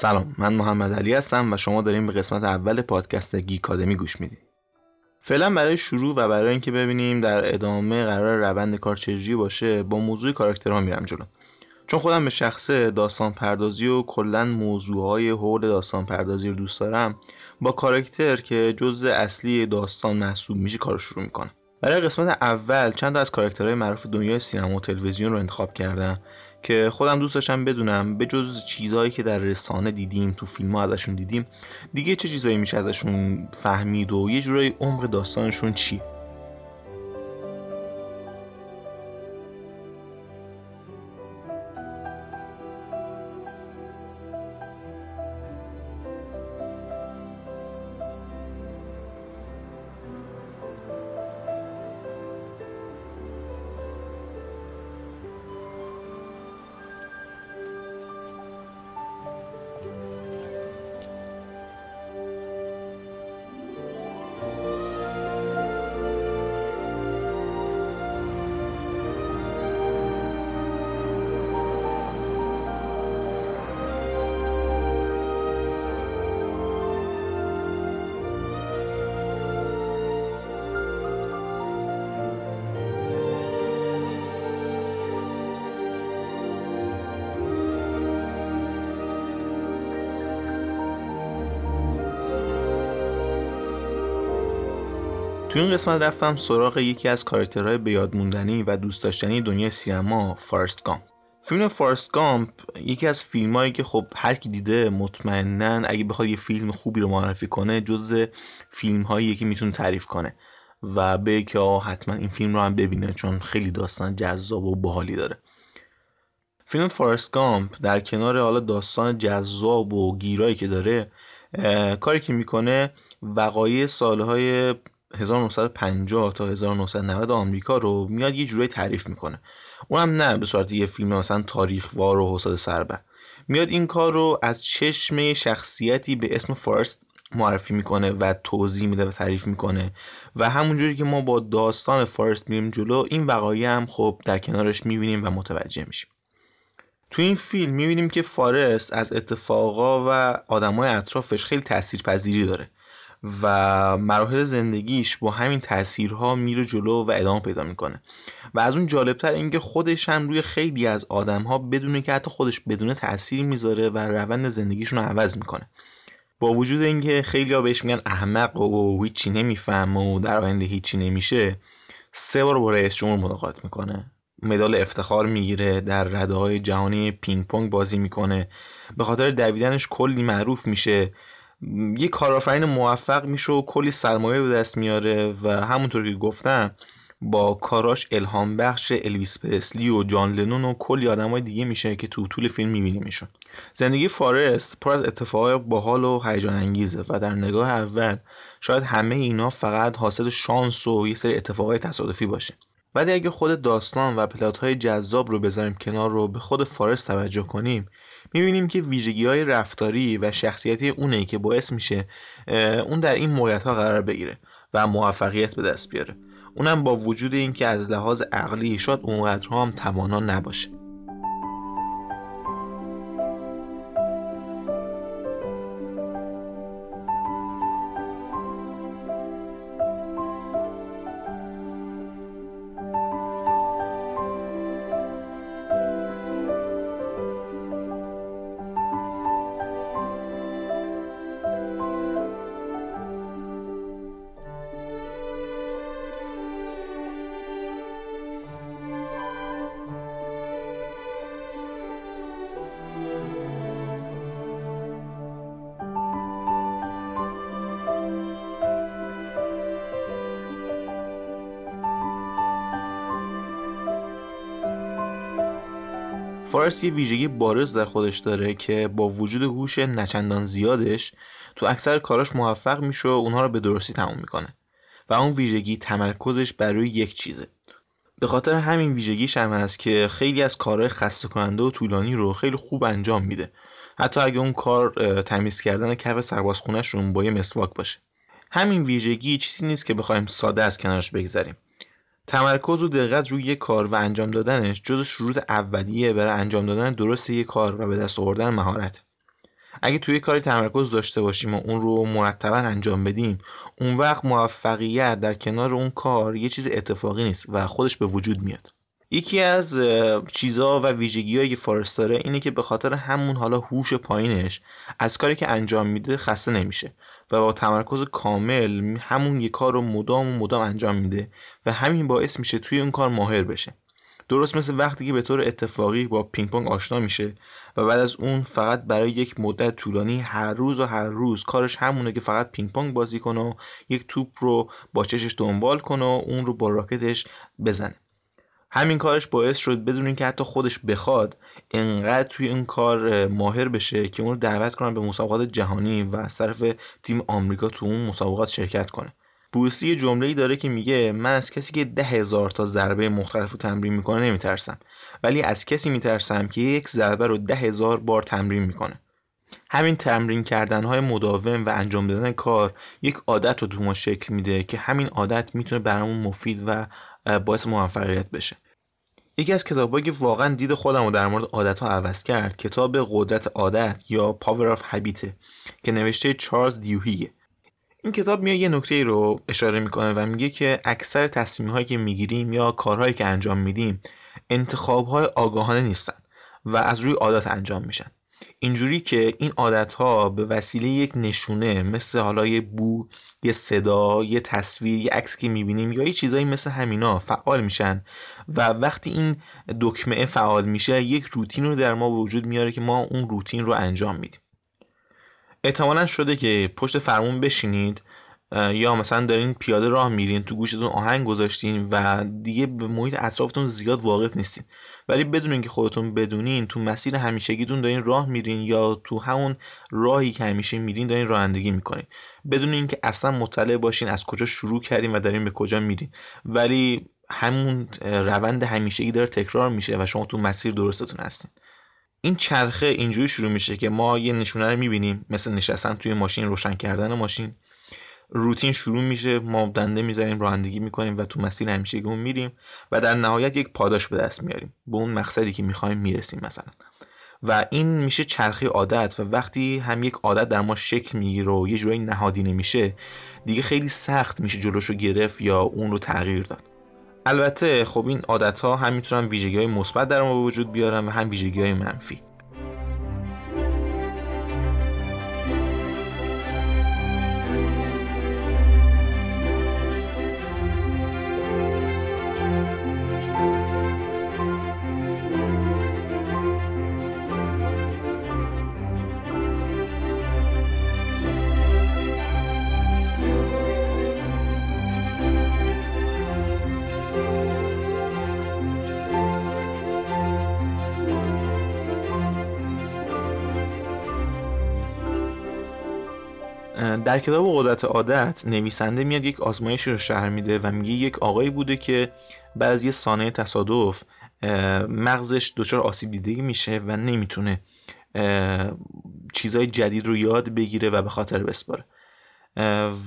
سلام من محمد علی هستم و شما داریم به قسمت اول پادکست گیکادمی گوش می‌دید فعلا برای شروع و برای اینکه ببینیم در ادامه قرار روند کار چجوری باشه با موضوع کاراکترها میرم جلو. چون خودم به شخصه داستان پردازی و کلا موضوعهای حول داستان پردازی رو دوست دارم با کاراکتر که جزء اصلی داستان محسوب میشه کار شروع می‌کنم. برای قسمت اول چند تا از کاراکترهای معروف دنیای سینما و تلویزیون رو انتخاب کردم. که خودم دوست داشتم بدونم به جز چیزهایی که در رسانه دیدیم تو فیلم ها ازشون دیدیم دیگه چه چیزایی میشه ازشون فهمید و یه جورایی عمق داستانشون چیه؟ تو این قسمت رفتم سراغ یکی از کاراکترهای به موندنی و دوست داشتنی دنیای سینما فارست گامپ. فیلم فارست گامپ یکی از فیلمایی که خب هر کی دیده مطمئنا اگه بخواد یه فیلم خوبی رو معرفی کنه جز فیلم هایی که می‌تونه تعریف کنه و به که حتما این فیلم رو هم ببینه چون خیلی داستان جذاب و باحالی داره. فیلم فارست گامپ در کنار حالا داستان جذاب و گیرایی که داره کاری که می‌کنه وقایع سالهای 1950 تا 1990 آمریکا رو میاد یه جورایی تعریف می‌کنه. اونم نه به صورت یه فیلم مثلا تاریخ وار و حوصله سربر میاد این کار رو از چشم شخصیتی به اسم فارست معرفی می‌کنه و توضیح میده و تعریف می‌کنه و همونجوری که ما با داستان فارست میریم جلو این وقایع هم خب در کنارش می‌بینیم و متوجه میشیم. تو این فیلم می‌بینیم که فارست از اتفاقا و آدمای اطرافش خیلی تاثیرپذیری داره. و مراحل زندگیش با همین تاثیرها میره جلو و ادامه پیدا می‌کنه. و از اون جالبتر اینکه خودش هم روی خیلی از آدمها بدونه که حتی خودش بدونه تاثیر می‌ذاره و روند زندگیشون رو عوض می‌کنه. با وجود اینکه خیلی ها بهش میگن احمق و هیچی نمی‌فهمه و در آینده هیچی نمیشه سه بار با رئیس جمهور ملاقات می‌کنه. مدال افتخار می‌گیره در رده های جهانی پینگ پونگ بازی می‌کنه. به خاطر دویدنش کلی معروف میشه. یه کارآفرین موفق میشه و کلی سرمایه به دست میاره و همونطور که گفتم با کاراش الهام بخش الویس پرسلی و جان لنون و کلی آدمای دیگه میشه که تو طول فیلم میبینیمشون. زندگی فارست پر از اتفاقای باحال و هیجان انگیزه و در نگاه اول شاید همه اینا فقط حاصل شانس و یه سری اتفاقای تصادفی باشه. ولی اگه خود داستان و پلات های جذاب رو بذاریم کنار رو به خود فارست توجه کنیم می‌بینیم که ویژگی های رفتاری و شخصیتی اونه که باعث میشه اون در این موقعیت ها قرار بگیره و موفقیت به دست بیاره. اونم با وجود اینکه از لحاظ عقلی شاید اونقدر هم توانا نباشه. فارس یه ویژگی بارز در خودش داره که با وجود هوش نچندان زیادش تو اکثر کاراش موفق میشه و اونها رو به درستی تموم می‌کنه. و اون ویژگی تمرکزش بر روی یک چیزه. به خاطر همین ویژگیش هم هست که خیلی از کارهای خسته کننده و طولانی رو خیلی خوب انجام میده. حتی اگه اون کار تمیز کردن کف سربازخونش رو با یه مسواک باشه. همین ویژگی چیزی نیست که بخوایم ساده از کنارش بگذریم. تمرکز و دقت روی یک کار و انجام دادنش جز شروط اولیه برای انجام دادن درست یک کار و به دست آوردن مهارت. اگه توی کاری تمرکز داشته باشیم و اون رو مرتبا انجام بدیم اون وقت موفقیت در کنار اون کار یه چیز اتفاقی نیست و خودش به وجود میاد. یکی از چیزها و ویژگی که فارست داره اینه که به خاطر همون حالا هوش پایینش از کاری که انجام میده خسته نمیشه و با تمرکز کامل همون یه کار رو مدام و مدام انجام میده و همین باعث میشه توی اون کار ماهر بشه. درست مثل وقتی که به طور اتفاقی با پینگ پونگ آشنا میشه و بعد از اون فقط برای یک مدت طولانی هر روز و هر روز کارش همونه که فقط پینگ پونگ بازی کنه و یک توپ رو با چشش دنبال کنه و اون رو با راکتش بزنه. همین کارش باعث شد بدون اینکه حتی خودش بخواد انقدر توی این کار ماهر بشه که اون رو دعوت کنن به مسابقات جهانی و از طرف تیم آمریکا تو اون مسابقات شرکت کنه. بروسی یه جمله ای داره که میگه من از کسی که ده هزار تا ضربه مختلف رو تمرین می‌کنه نمیترسم ولی از کسی میترسم که یک ضربه رو ده هزار بار تمرین می‌کنه. همین تمرین کردن های مداوم و انجام دادن کار یک عادت رو تو ما شکل میده که همین عادت می‌تونه برامون مفید و باعث موفقیت بشه. یکی از کتابایی که واقعا دید خودم رو در مورد عادت ها عوض کرد کتاب قدرت عادت یا Power of Habit که نوشته چارلز دیوهیه این کتاب میاد یه نکته رو اشاره می‌کنه و میگه که اکثر تصمیم هایی که می‌گیریم یا کارهایی که انجام میدیم انتخاب های آگاهانه نیستن و از روی عادت انجام میشن. اینجوری که این عادت ها به وسیله یک نشونه مثل حالا یه بو یه صدا یه تصویر یه عکس که می‌بینیم یا یه چیزایی مثل همینا فعال میشن و وقتی این دکمه فعال میشه یک روتین رو در ما وجود میاره که ما اون روتین رو انجام میدیم. احتمالا شده که پشت فرمون بشینید یا مثلا دارین پیاده راه میرین تو گوشتون آهنگ گذاشتین و دیگه به محیط اطرافتون زیاد واقف نیستین. ولی بدون اینکه خودتون بدونین تو مسیر همیشگیتون دارین راه میرین یا تو همون راهی که همیشه میرین دارین رانندگی می‌کنین. بدون اینکه اصلا مطلع باشین از کجا شروع کردین و دارین به کجا میرین. ولی همون روند همیشگی داره تکرار میشه و شما تو مسیر درستتون هستین. این چرخه اینجوری شروع میشه که ما یه نشونه رو می‌بینیم مثل نشستن توی ماشین روشن کردن ماشین. روتین شروع میشه ما دنده می‌زنیم رانندگی می‌کنیم و تو مسیر همیشگیمون میریم و در نهایت یک پاداش به دست میاریم. به اون مقصدی که می‌خوایم می‌رسیم مثلا. و این میشه چرخی عادت و وقتی هم یک عادت در ما شکل می‌گیره و یه جورایی نهادینه میشه دیگه خیلی سخت میشه جلوشو گرفت یا اون رو تغییر داد. البته خب این عادت ها هم می‌تونن ویژگی های مثبت در ما وجود بیارن و هم ویژگی های منفی. در کتاب قدرت عادت نویسنده میاد یک آزمایش رو شهر میده و میگه یک آقایی بوده که بعد از یه سانه تصادف مغزش دچار آسیب دیدگی میشه و نمی‌تونه چیزهای جدید رو یاد بگیره و به خاطر بسپاره.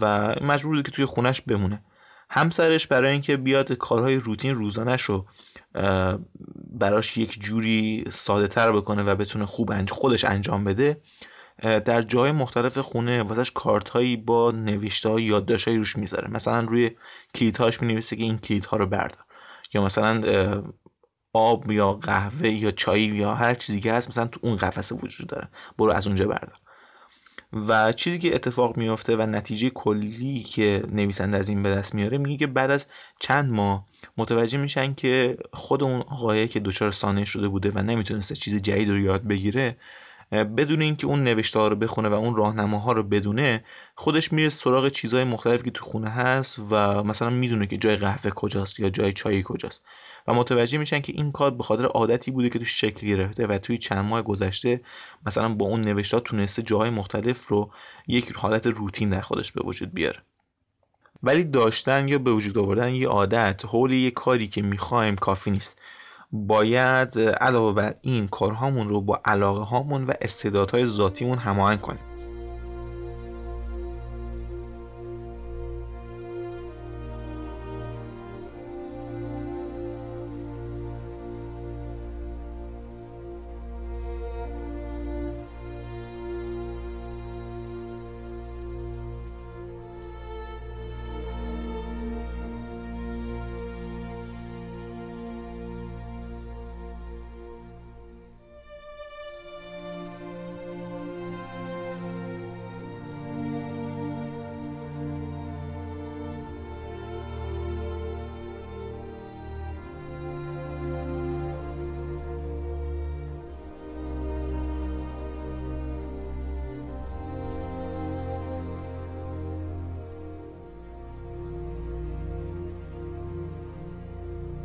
و مجبور بوده که توی خونش بمونه. همسرش برای اینکه بیاد کارهای روتین روزانش رو براش یک جوری ساده تر بکنه و بتونه خوب خودش انجام بده در جای مختلف خونه واسش کارت هایی با نوشته های یادداشت روش می‌ذاره. مثلا روی کلیدهاش می نویسه که این کلیدها رو بردار. یا مثلا آب یا قهوه یا چای یا هر چیزی که هست مثلا تو اون قفسه وجود داره. برو از اونجا بردار. و چیزی که اتفاق میافته و نتیجه کلی که نویسنده از این به دست میاره میگه که بعد از چند ماه متوجه میشن که خود اون آقایه که دچار سانه شده بوده و نمی‌تونسته چیز جدید رو یاد بگیره بدون اینکه اون نوشته ها رو بخونه و اون راهنماها رو بدونه خودش میره سراغ چیزهای مختلفی که تو خونه هست و مثلا می‌دونه که جای قهوه کجاست یا جای چای کجاست. و متوجه میشن که این کار به خاطر عادتی بوده که تو شکل گرفته و توی چند ماه گذشته مثلا با اون نوشته تونسته جاهای مختلف رو یک حالت روتین در خودش به وجود بیاره. ولی داشتن یا به وجود آوردن یه عادت حول یه کاری که می‌خوایم کافی نیست. باید علاوه بر این کارهامون رو با علاقه هامون و استعدادهای ذاتیمون هماهنگ کنیم.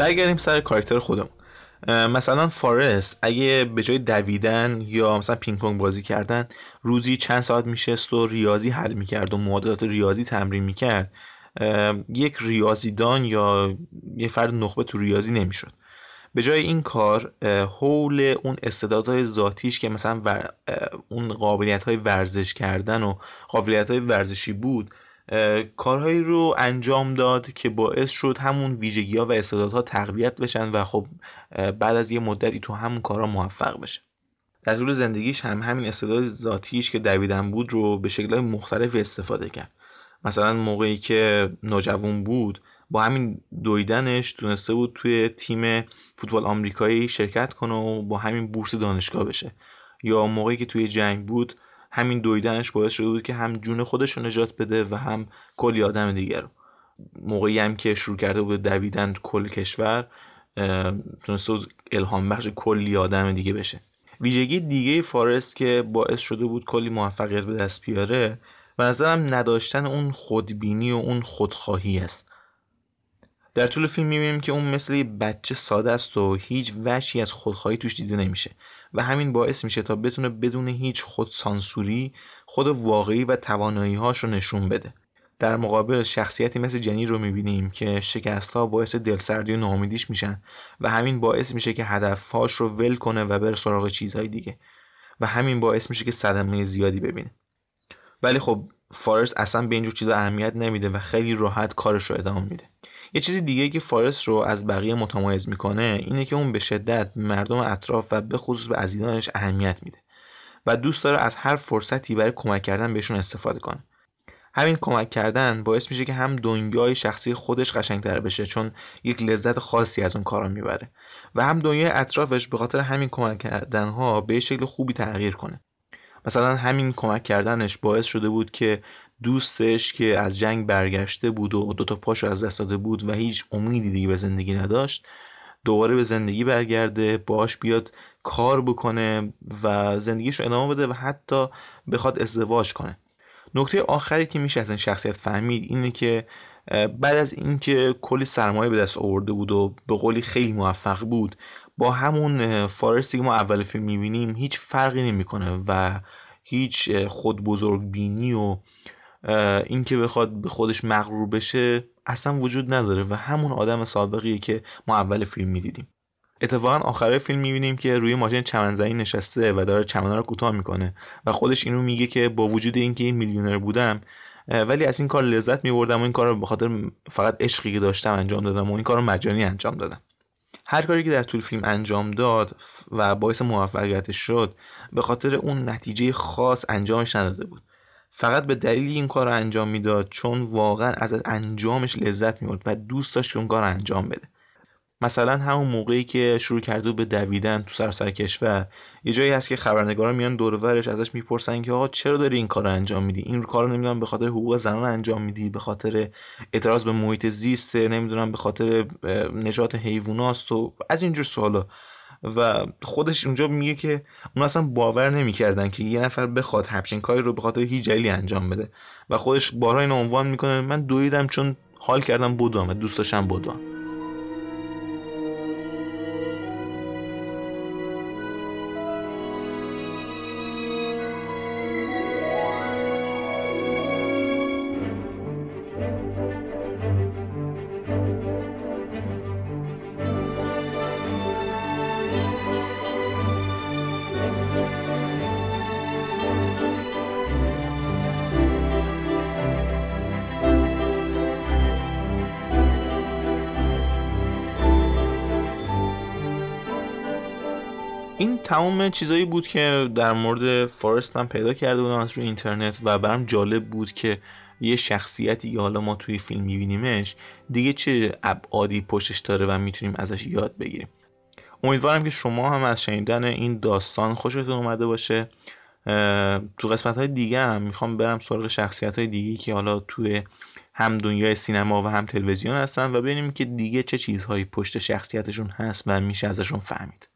برگردیم سر کاراکتر خودمون. مثلا فارست اگه به جای دویدن یا مثلا پینگ پونگ بازی کردن روزی چند ساعت میشست و ریاضی حل می‌کرد و معادلات ریاضی تمرین می‌کرد یک ریاضیدان یا یه فرد نخبه تو ریاضی نمی‌شد. به جای این کار حول اون استعدادهای ذاتیش که مثلا اون قابلیت های ورزش کردن و قابلیت های ورزشی بود کارهایی رو انجام داد که باعث شد همون ویژگی ها و استعدادها تقویت بشن و خب بعد از یه مدتی تو همون کارها موفق بشه. در طول زندگیش هم همین استعداد ذاتیش که دویدن بود رو به شکلهای مختلف استفاده کرد. مثلا موقعی که نوجوان بود با همین دویدنش تونسته بود توی تیم فوتبال آمریکایی شرکت کنه و با همین بورس دانشگاه بشه. یا موقعی که توی جنگ بود همین دویدنش باعث شده بود که هم جون خودش رو نجات بده و هم کلی آدم دیگر رو. موقعی هم که شروع کرده بود دویدن کل کشور تونسته بود الهام بخش کلی آدم دیگه بشه. ویژگی دیگه فارست که باعث شده بود کلی موفقیت به دست بیاره و نظرم نداشتن اون خودبینی و اون خودخواهی است. در طول فیلم می‌بینیم که اون مثل بچه ساده است و هیچ وشی از خودخواهی توش دیده نمیشه. و همین باعث میشه تا بتونه بدون هیچ خودسانسوری خود واقعی و توانایی هاش رو نشون بده. در مقابل شخصیتی مثل جنی رو می‌بینیم که شکست ها باعث دلسردی و ناامیدیش میشن و همین باعث میشه که هدفهاش رو ول کنه و بره سراغ چیزهای دیگه و همین باعث میشه که صدمه زیادی ببینه. ولی خب فارس اصلا به اینجور چیزا اهمیت نمیده و خیلی راحت کارش رو ادامه میده. یه چیزی دیگه که فارس رو از بقیه متمایز می‌کنه اینه که اون به شدت مردم اطراف و به خصوص به عزیزانش اهمیت میده و دوست داره از هر فرصتی برای کمک کردن بهشون استفاده کنه. همین کمک کردن باعث میشه که هم دنیای شخصی خودش قشنگتر بشه چون یک لذت خاصی از اون کارا می‌بره و هم دنیای اطرافش به خاطر همین کمک کردن ها به شکل خوبی تغییر کنه. مثلا همین کمک کردنش باعث شده بود که دوستش که از جنگ برگشته بود و دوتا پاشو از دست داده بود و هیچ امیدی دیگه به زندگی نداشت دوباره به زندگی برگرده باش بیاد کار بکنه و زندگیش رو ادامه بده و حتی بخواد ازدواج کنه. نکته آخری که میشه از این شخصیت فهمید اینه که بعد از اینکه کلی سرمایه به دست آورده بود و به قولی خیلی موفق بود با همون فارستی که ما اول فیلم می‌بینیم هیچ فرقی نمی‌کنه و هیچ خود بزرگ بینی و اینکه بخواد به خودش مغرور بشه اصلا وجود نداره و همون آدم سابقیه که ما اول فیلم می‌دیدیم. اتفاقا آخر فیلم می‌بینیم که روی ماشین چمنزنی نشسته و داره چمنا رو کوتاه می‌کنه و خودش اینو میگه که با وجود اینکه این میلیونر بودم ولی از این کار لذت میبردم و این کار رو به خاطر فقط عشقی که داشتم انجام دادم و این کار رو مجانی انجام دادم. هر کاری که در طول فیلم انجام داد و باعث موفقیتش شد به خاطر اون نتیجه خاص انجامش نداده بود. فقط به دلیل این کار رو انجام می‌داد چون واقعا از انجامش لذت می‌برد و دوست داشت که اون کار انجام بده. مثلا همون موقعی که شروع کرده به دویدن تو سراسر کشور یه جایی هست که خبرنگارا میان دور ازش می‌پرسن که آقا چرا داری این کار انجام میدی؟ این کار نمی‌دونم به خاطر حقوق زنان انجام میدی به خاطر اعتراض به محیط زیست نمی‌دونم به خاطر نجات حیواناست و از اینجور سوالا. و خودش اونجا میگه که اون اصلا باور نمی‌کردن که یه نفر بخواد همچین کاری رو به خاطر هیچ جلی انجام بده. و خودش بارها اینو عنوان می‌کنه من دویدم چون حال کردم بدوم و دوست داشتم بدوم تمام چیزایی بود که در مورد فارست من پیدا کرده بودم از روی اینترنت و برام جالب بود که یه شخصیتی که حالا ما توی فیلم میبینیمش دیگه چه ابعادی پشتش داره و می‌تونیم ازش یاد بگیریم. امیدوارم که شما هم از شنیدن این داستان خوشتون اومده باشه. تو قسمت های دیگه هم می‌خوام برم سراغ شخصیت های دیگه که حالا توی هم دنیای سینما و هم تلویزیون هستن و ببینیم که دیگه چه چیزهایی پشت شخصیتشون هست و میشه ازشون فهمید.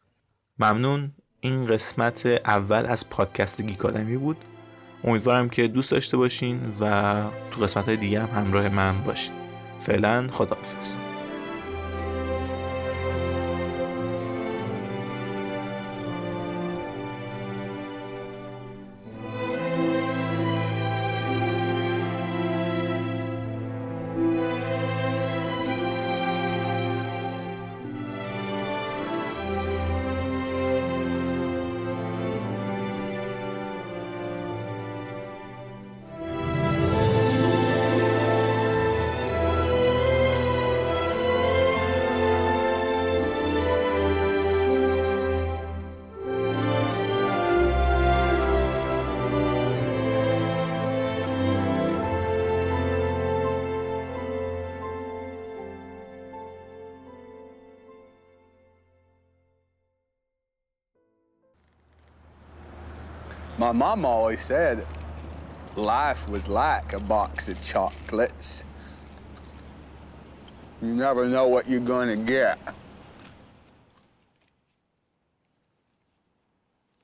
ممنون. این قسمت اول از پادکست گیکادمی بود. امیدوارم که دوست داشته باشین و تو قسمت های دیگه هم همراه من باشین. فعلا خداحافظ. My mom always said life was like a box of chocolates. You never know what you're gonna get.